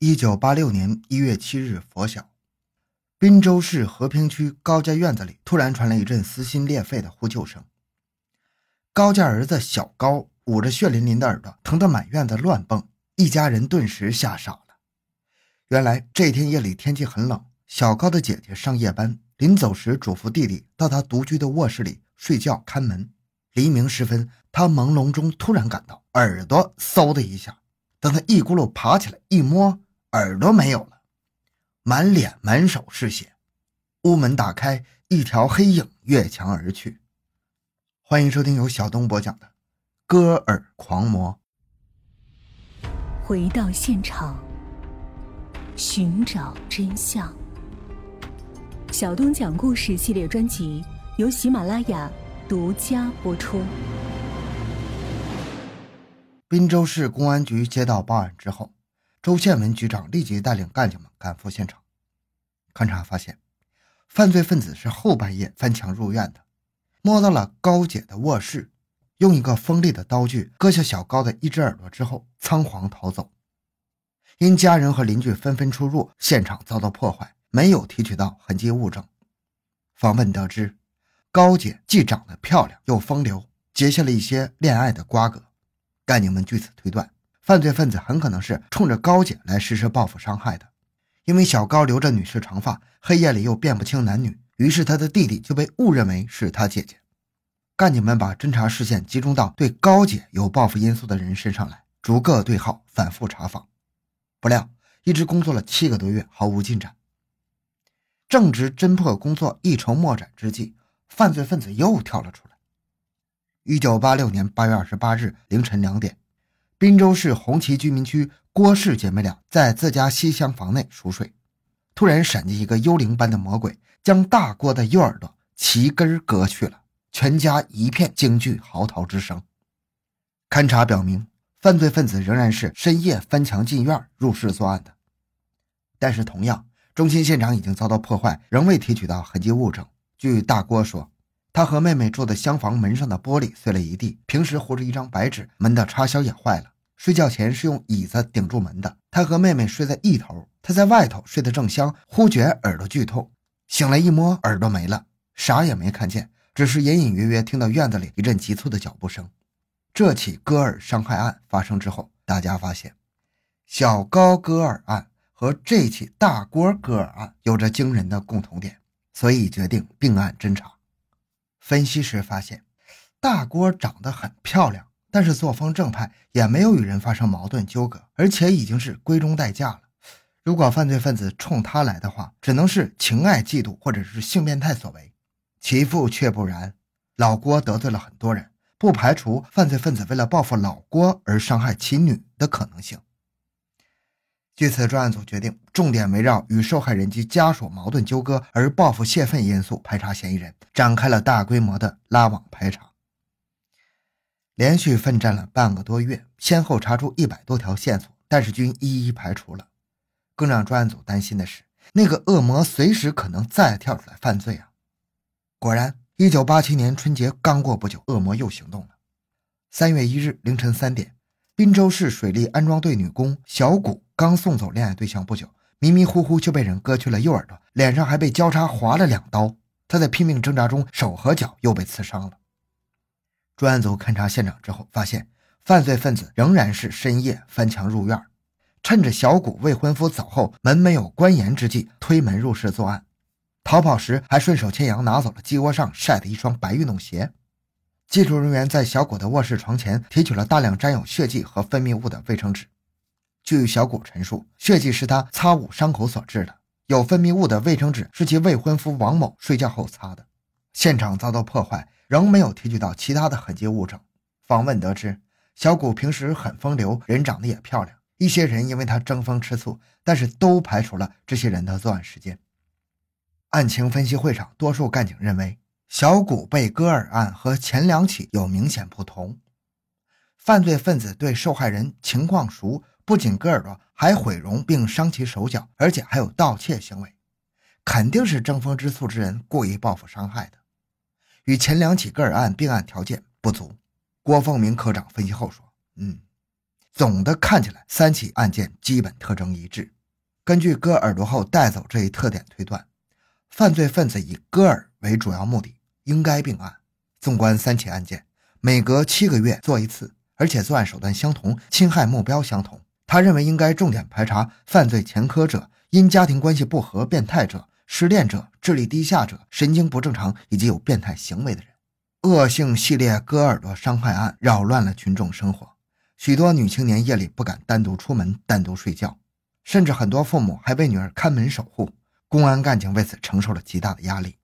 一九八六年一月七日拂晓，滨州市和平区高家院子里突然传来一阵撕心裂肺的呼救声。高家儿子小高捂着血淋淋的耳朵，疼得满院子乱蹦，一家人顿时吓傻了。原来这天夜里天气很冷，小高的姐姐上夜班，临走时嘱咐弟弟到他独居的卧室里睡觉看门。黎明时分，他朦胧中突然感到耳朵嗖的一下，等他一咕噜爬起来一摸。耳朵没有了，满脸满手是血。屋门打开，一条黑影越墙而去。欢迎收听由小东播讲的《割耳狂魔》。回到现场，寻找真相。小东讲故事系列专辑由喜马拉雅独家播出。滨州市公安局接到报案之后。周宪文局长立即带领干警们赶赴现场，勘查发现，犯罪分子是后半夜翻墙入院的，摸到了高姐的卧室，用一个锋利的刀具割下小高的一只耳朵之后，仓皇逃走。因家人和邻居纷纷出入，现场遭到破坏，没有提取到痕迹物证。访问得知，高姐既长得漂亮又风流，结下了一些恋爱的瓜葛，干警们据此推断。犯罪分子很可能是冲着高姐来实施报复伤害的，因为小高留着女士长发，黑夜里又辨不清男女，于是他的弟弟就被误认为是他姐姐。干警们把侦查视线集中到对高姐有报复因素的人身上来，逐个对号，反复查访。不料，一直工作了七个多月，毫无进展。正值侦破工作一筹莫展之际，犯罪分子又跳了出来。一九八六年八月二十八日凌晨两点。滨州市红旗居民区郭氏姐妹俩在自家西厢房内熟睡，突然闪进一个幽灵般的魔鬼，将大郭的右耳朵齐根割去了，全家一片惊惧嚎啕之声。勘查表明，犯罪分子仍然是深夜翻墙进院入室作案的，但是同样，中心现场已经遭到破坏，仍未提取到痕迹物证。据大郭说。他和妹妹住的厢房门上的玻璃碎了一地，平时糊着一张白纸，门的插销也坏了。睡觉前是用椅子顶住门的。他和妹妹睡在一头，他在外头睡得正香，忽觉耳朵剧痛，醒来一摸耳朵没了，啥也没看见，只是隐隐约约听到院子里一阵急促的脚步声。这起割耳伤害案发生之后，大家发现小高割耳案和这起大锅割耳案有着惊人的共同点，所以决定并案侦查。分析时发现，大郭长得很漂亮，但是作风正派，也没有与人发生矛盾纠葛，而且已经是闺中待嫁了。如果犯罪分子冲他来的话，只能是情爱嫉妒或者是性变态所为。其父却不然，老郭得罪了很多人，不排除犯罪分子为了报复老郭而伤害其女的可能性。据此，专案组决定重点围绕与受害人及家属矛盾纠葛而报复泄愤因素排查嫌疑人，展开了大规模的拉网排查。连续奋战了半个多月，先后查出一百多条线索，但是均一一排除了。更让专案组担心的是，那个恶魔随时可能再跳出来犯罪啊！果然，一九八七年春节刚过不久，恶魔又行动了。三月一日凌晨三点。滨州市水利安装队女工小谷刚送走恋爱对象不久，迷迷糊糊就被人割去了右耳朵，脸上还被交叉划了两刀。她在拼命挣扎中，手和脚又被刺伤了。专案组勘察现场之后，发现犯罪分子仍然是深夜翻墙入院，趁着小谷未婚夫走后，门没有关严之际，推门入室作案。逃跑时还顺手牵羊拿走了鸡窝上晒的一双白运动鞋。技术人员在小谷的卧室床前提取了大量沾有血迹和分泌物的卫生纸。据小谷陈述，血迹是他擦捂伤口所致的，有分泌物的卫生纸是其未婚夫王某睡觉后擦的。现场遭到破坏，仍没有提取到其他的痕迹物证。访问得知，小谷平时很风流，人长得也漂亮。一些人因为他争风吃醋，但是都排除了这些人的作案时间。案情分析会上，多数干警认为。小谷被割耳案和前两起有明显不同，犯罪分子对受害人情况熟，不仅割耳朵，还毁容并伤其手脚，而且还有盗窃行为，肯定是争风吃醋之人故意报复伤害的，与前两起割耳案并案条件不足。郭凤鸣科长分析后说：“嗯，总的看起来，三起案件基本特征一致。根据割耳朵后带走这一特点推断，犯罪分子以割耳为主要目的，应该并案。纵观三起案件，每隔七个月做一次，而且作案手段相同，侵害目标相同。他认为应该重点排查犯罪前科者、因家庭关系不和变态者、失恋者、智力低下者、神经不正常以及有变态行为的人。恶性系列割耳朵伤害案扰乱了群众生活，许多女青年夜里不敢单独出门、单独睡觉，甚至很多父母还为女儿看门守护。公安干警为此承受了极大的压力。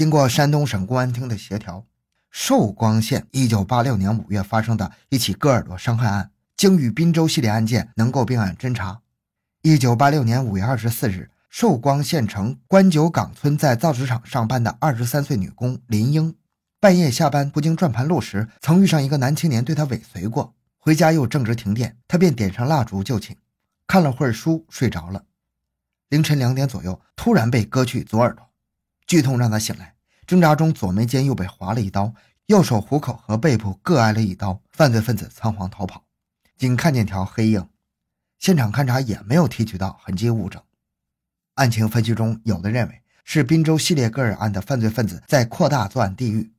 经过山东省公安厅的协调，寿光县1986年5月发生的一起割耳朵伤害案，经与滨州系列案件能够并案侦查。1986年5月24日，寿光县城关九岗村在造纸厂上班的23岁女工林英。半夜下班不经转盘路时，曾遇上一个男青年对她尾随过。回家又正值停电，她便点上蜡烛就寝，看了会儿书睡着了。凌晨两点左右，突然被割去左耳朵，剧痛让他醒来，挣扎中左眉间又被划了一刀，右手虎口和背部各挨了一刀。犯罪分子仓皇逃跑，仅看见条黑影。现场勘查也没有提取到痕迹物证。案情分析中，有的认为是滨州系列个人案的犯罪分子在扩大作案地域。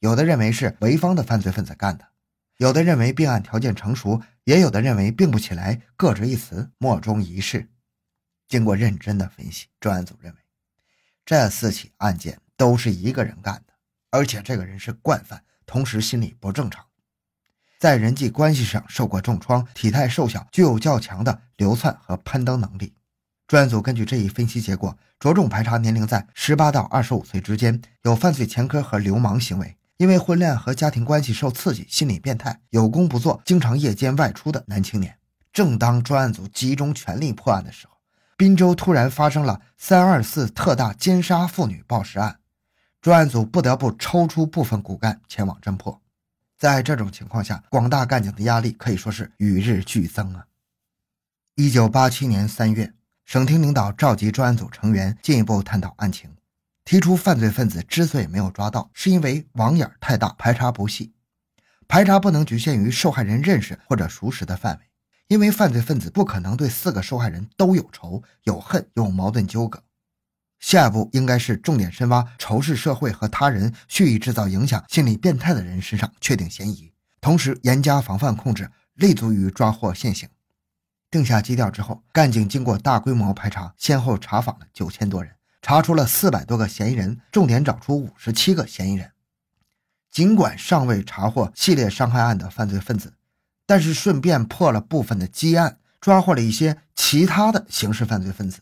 有的认为是潍坊的犯罪分子干的，有的认为并案条件成熟，也有的认为并不起来，各执一词，莫衷一是。经过认真的分析，专案组认为这四起案件都是一个人干的，而且这个人是惯犯，同时心理不正常，在人际关系上受过重创，体态瘦小，具有较强的流窜和攀登能力。专案组根据这一分析结果，着重排查年龄在十八到二十五岁之间，有犯罪前科和流氓行为。因为婚恋和家庭关系受刺激，心理变态，有功不做，经常夜间外出的男青年。正当专案组集中全力破案的时候，滨州突然发生了三二四特大奸杀妇女暴尸案，专案组不得不抽出部分骨干前往侦破。在这种情况下，广大干警的压力可以说是与日俱增啊！一九八七年三月，省厅领导召集专案组成员进一步探讨案情。提出犯罪分子之所以没有抓到，是因为网眼太大，排查不细。排查不能局限于受害人认识或者熟识的范围，因为犯罪分子不可能对四个受害人都有仇、有恨、有矛盾纠葛。下一步应该是重点深挖仇视社会和他人、蓄意制造影响、心理变态的人身上确定嫌疑，同时严加防范控制，立足于抓获现行。定下基调之后，干警经过大规模排查，先后查访了九千多人。查出了四百多个嫌疑人，重点找出五十七个嫌疑人。尽管尚未查获系列伤害案的犯罪分子，但是顺便破了部分的积案，抓获了一些其他的刑事犯罪分子。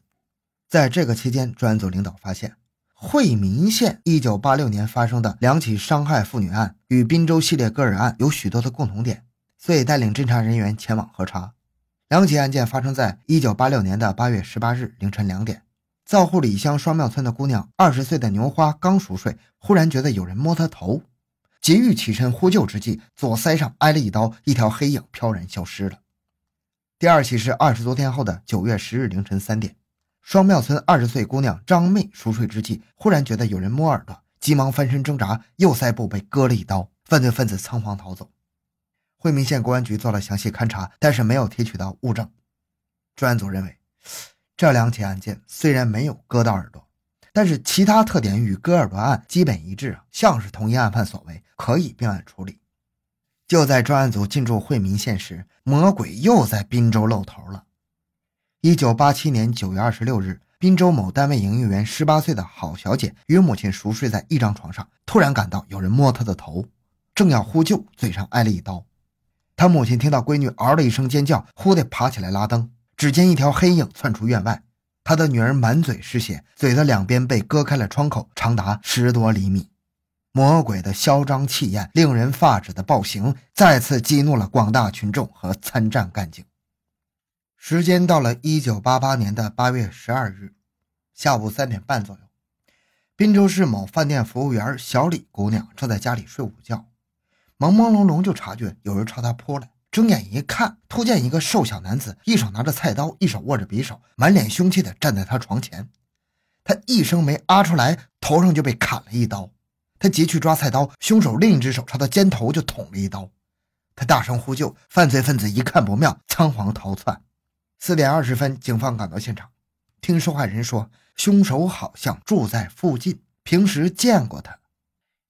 在这个期间，专案组领导发现，惠民县1986年发生的两起伤害妇女案与滨州系列割耳案有许多的共同点，所以带领侦查人员前往核查。两起案件发生在1986年的8月18日凌晨两点。造户里乡双庙村的姑娘，二十岁的牛花刚熟睡，忽然觉得有人摸她头，急欲起身呼救之际，左腮上挨了一刀，一条黑影飘然消失了。第二起是二十多天后的九月十日凌晨三点，双庙村二十岁姑娘张妹熟睡之际，忽然觉得有人摸耳朵，急忙翻身挣扎，右腮部被割了一刀，犯罪分子仓皇逃走。惠民县公安局做了详细勘查，但是没有提取到物证。专案组认为。这两起案件虽然没有割到耳朵，但是其他特点与割耳朵案基本一致，像是同一案犯所为，可以并案处理。就在专案组进驻惠民县时，魔鬼又在滨州露头了。一九八七年九月二十六日，滨州某单位营业员十八岁的郝小姐与母亲熟睡在一张床上，突然感到有人摸她的头，正要呼救，嘴上挨了一刀。她母亲听到闺女嗷的一声尖叫，忽地爬起来拉灯。只见一条黑影窜出院外，他的女儿满嘴是血，嘴的两边被割开了窗口，长达十多厘米。魔鬼的嚣张气焰，令人发指的暴行，再次激怒了广大群众和参战干警。时间到了一九八八年的八月十二日下午三点半左右，滨州市某饭店服务员小李姑娘正在家里睡午觉，朦朦胧胧就察觉有人朝她扑来。睁眼一看，突见一个瘦小男子，一手拿着菜刀，一手握着匕首，满脸凶气的站在他床前。他一声没啊出来，头上就被砍了一刀。他急去抓菜刀，凶手另一只手朝他肩头就捅了一刀。他大声呼救，犯罪分子一看不妙，仓皇逃窜。四点二十分，警方赶到现场，听受害人说，凶手好像住在附近，平时见过他。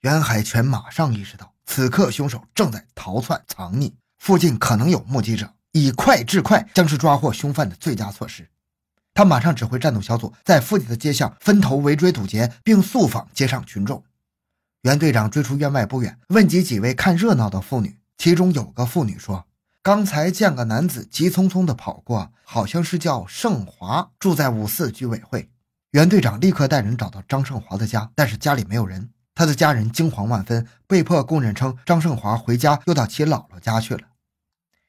袁海泉马上意识到，此刻凶手正在逃窜藏匿，附近可能有目击者，以快制快将是抓获凶犯的最佳措施。他马上指挥战斗小组在附近的街巷分头围追堵截，并速访街上群众。袁队长追出院外不远，问及几位看热闹的妇女，其中有个妇女说：“刚才见个男子急匆匆地跑过，好像是叫盛华，住在五四居委会。”袁队长立刻带人找到张胜华的家，但是家里没有人。他的家人惊慌万分，被迫供认称张胜华回家又到其姥姥家去了。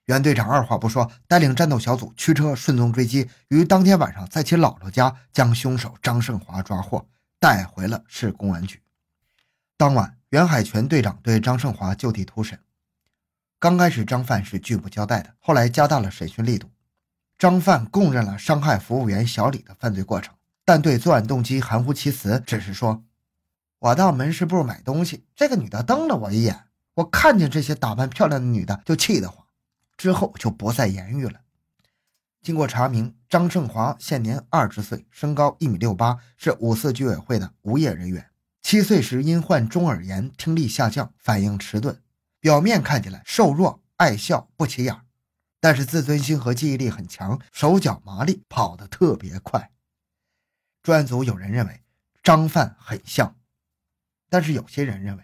袁队长二话不说，带领战斗小组驱车顺踪追击，于当天晚上在其姥姥家将凶手张胜华抓获，带回了市公安局。当晚，袁海泉队长对张胜华就地突审。刚开始，张范是拒不交代的，后来加大了审讯力度。张范供认了伤害服务员小李的犯罪过程，但对作案动机含糊其辞，只是说：“我到门市部买东西，这个女的瞪了我一眼，我看见这些打扮漂亮的女的就气得慌，之后就不再言语了。”经过查明，张胜华现年二十岁，身高一米六八，是五四居委会的无业人员。七岁时因患中耳炎，听力下降，反应迟钝，表面看起来瘦弱、爱笑、不起眼，但是自尊心和记忆力很强，手脚麻利，跑得特别快。专案组有人认为张范很像，但是有些人认为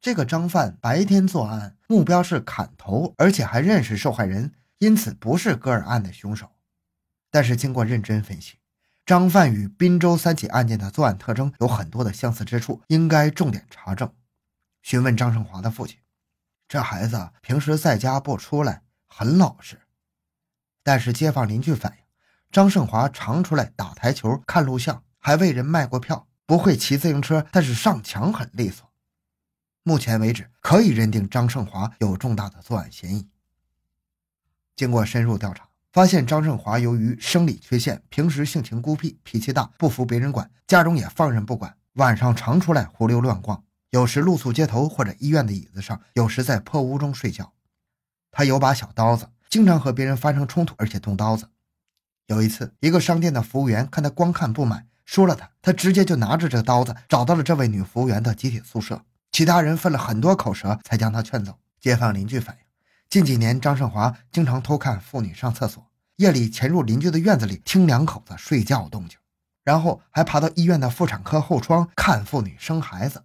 这个张范白天作案，目标是砍头，而且还认识受害人，因此不是戈尔案的凶手。但是经过认真分析。张范与滨州三起案件的作案特征有很多的相似之处，应该重点查证。询问张胜华的父亲，这孩子平时在家不出来，很老实。但是街坊邻居反映，张胜华常出来打台球、看录像，还为人卖过票。不会骑自行车，但是上墙很利索。目前为止，可以认定张胜华有重大的作案嫌疑。经过深入调查。发现张胜华由于生理缺陷，平时性情孤僻，脾气大，不服别人管，家中也放任不管，晚上常出来胡溜乱逛，有时露宿街头或者医院的椅子上，有时在破屋中睡觉。他有把小刀子，经常和别人发生冲突，而且动刀子。有一次，一个商店的服务员看他光看不买，说了他，他直接就拿着这刀子找到了这位女服务员的集体宿舍，其他人分了很多口舌才将他劝走。街坊邻居反映。近几年，张胜华经常偷看妇女上厕所，夜里潜入邻居的院子里听两口子睡觉动静，然后还爬到医院的妇产科后窗看妇女生孩子。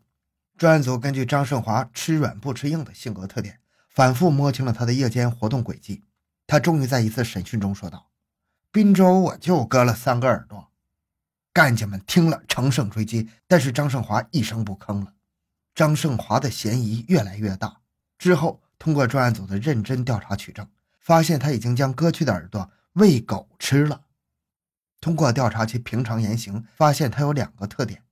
专案组根据张胜华吃软不吃硬的性格特点，反复摸清了他的夜间活动轨迹。他终于在一次审讯中说道：“滨州我就割了三个耳朵。”干警们听了乘胜追击，但是张胜华一声不吭了。张胜华的嫌疑越来越大。之后。通过专案组的认真调查取证，发现他已经将割去的耳朵喂狗吃了。通过调查其平常言行，发现他有两个特点：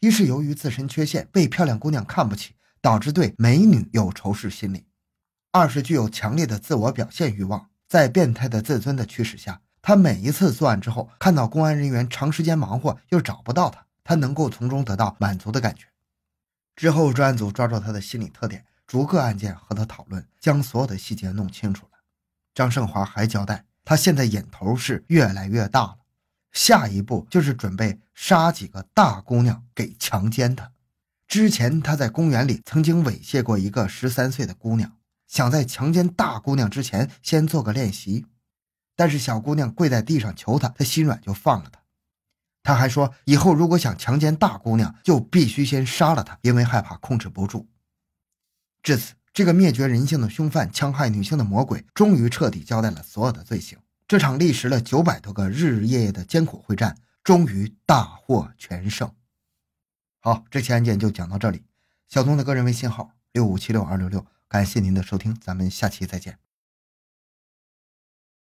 一是由于自身缺陷被漂亮姑娘看不起，导致对美女有仇视心理；二是具有强烈的自我表现欲望，在变态的自尊的驱使下，他每一次作案之后，看到公安人员长时间忙活又找不到他，他能够从中得到满足的感觉。之后，专案组抓住他的心理特点。逐个案件和他讨论，将所有的细节弄清楚了。张胜华还交代，他现在瘾头是越来越大了，下一步就是准备杀几个大姑娘给强奸她。之前他在公园里曾经猥亵过一个十三岁的姑娘，想在强奸大姑娘之前先做个练习，但是小姑娘跪在地上求他，他心软就放了她。他还说，以后如果想强奸大姑娘，就必须先杀了她，因为害怕控制不住。至此，这个灭绝人性的凶犯、戕害女性的魔鬼，终于彻底交代了所有的罪行。这场历时了九百多个日日夜夜的艰苦会战，终于大获全胜。好，这期案件就讲到这里。小东的个人微信号六五七六二六六，感谢您的收听，咱们下期再见。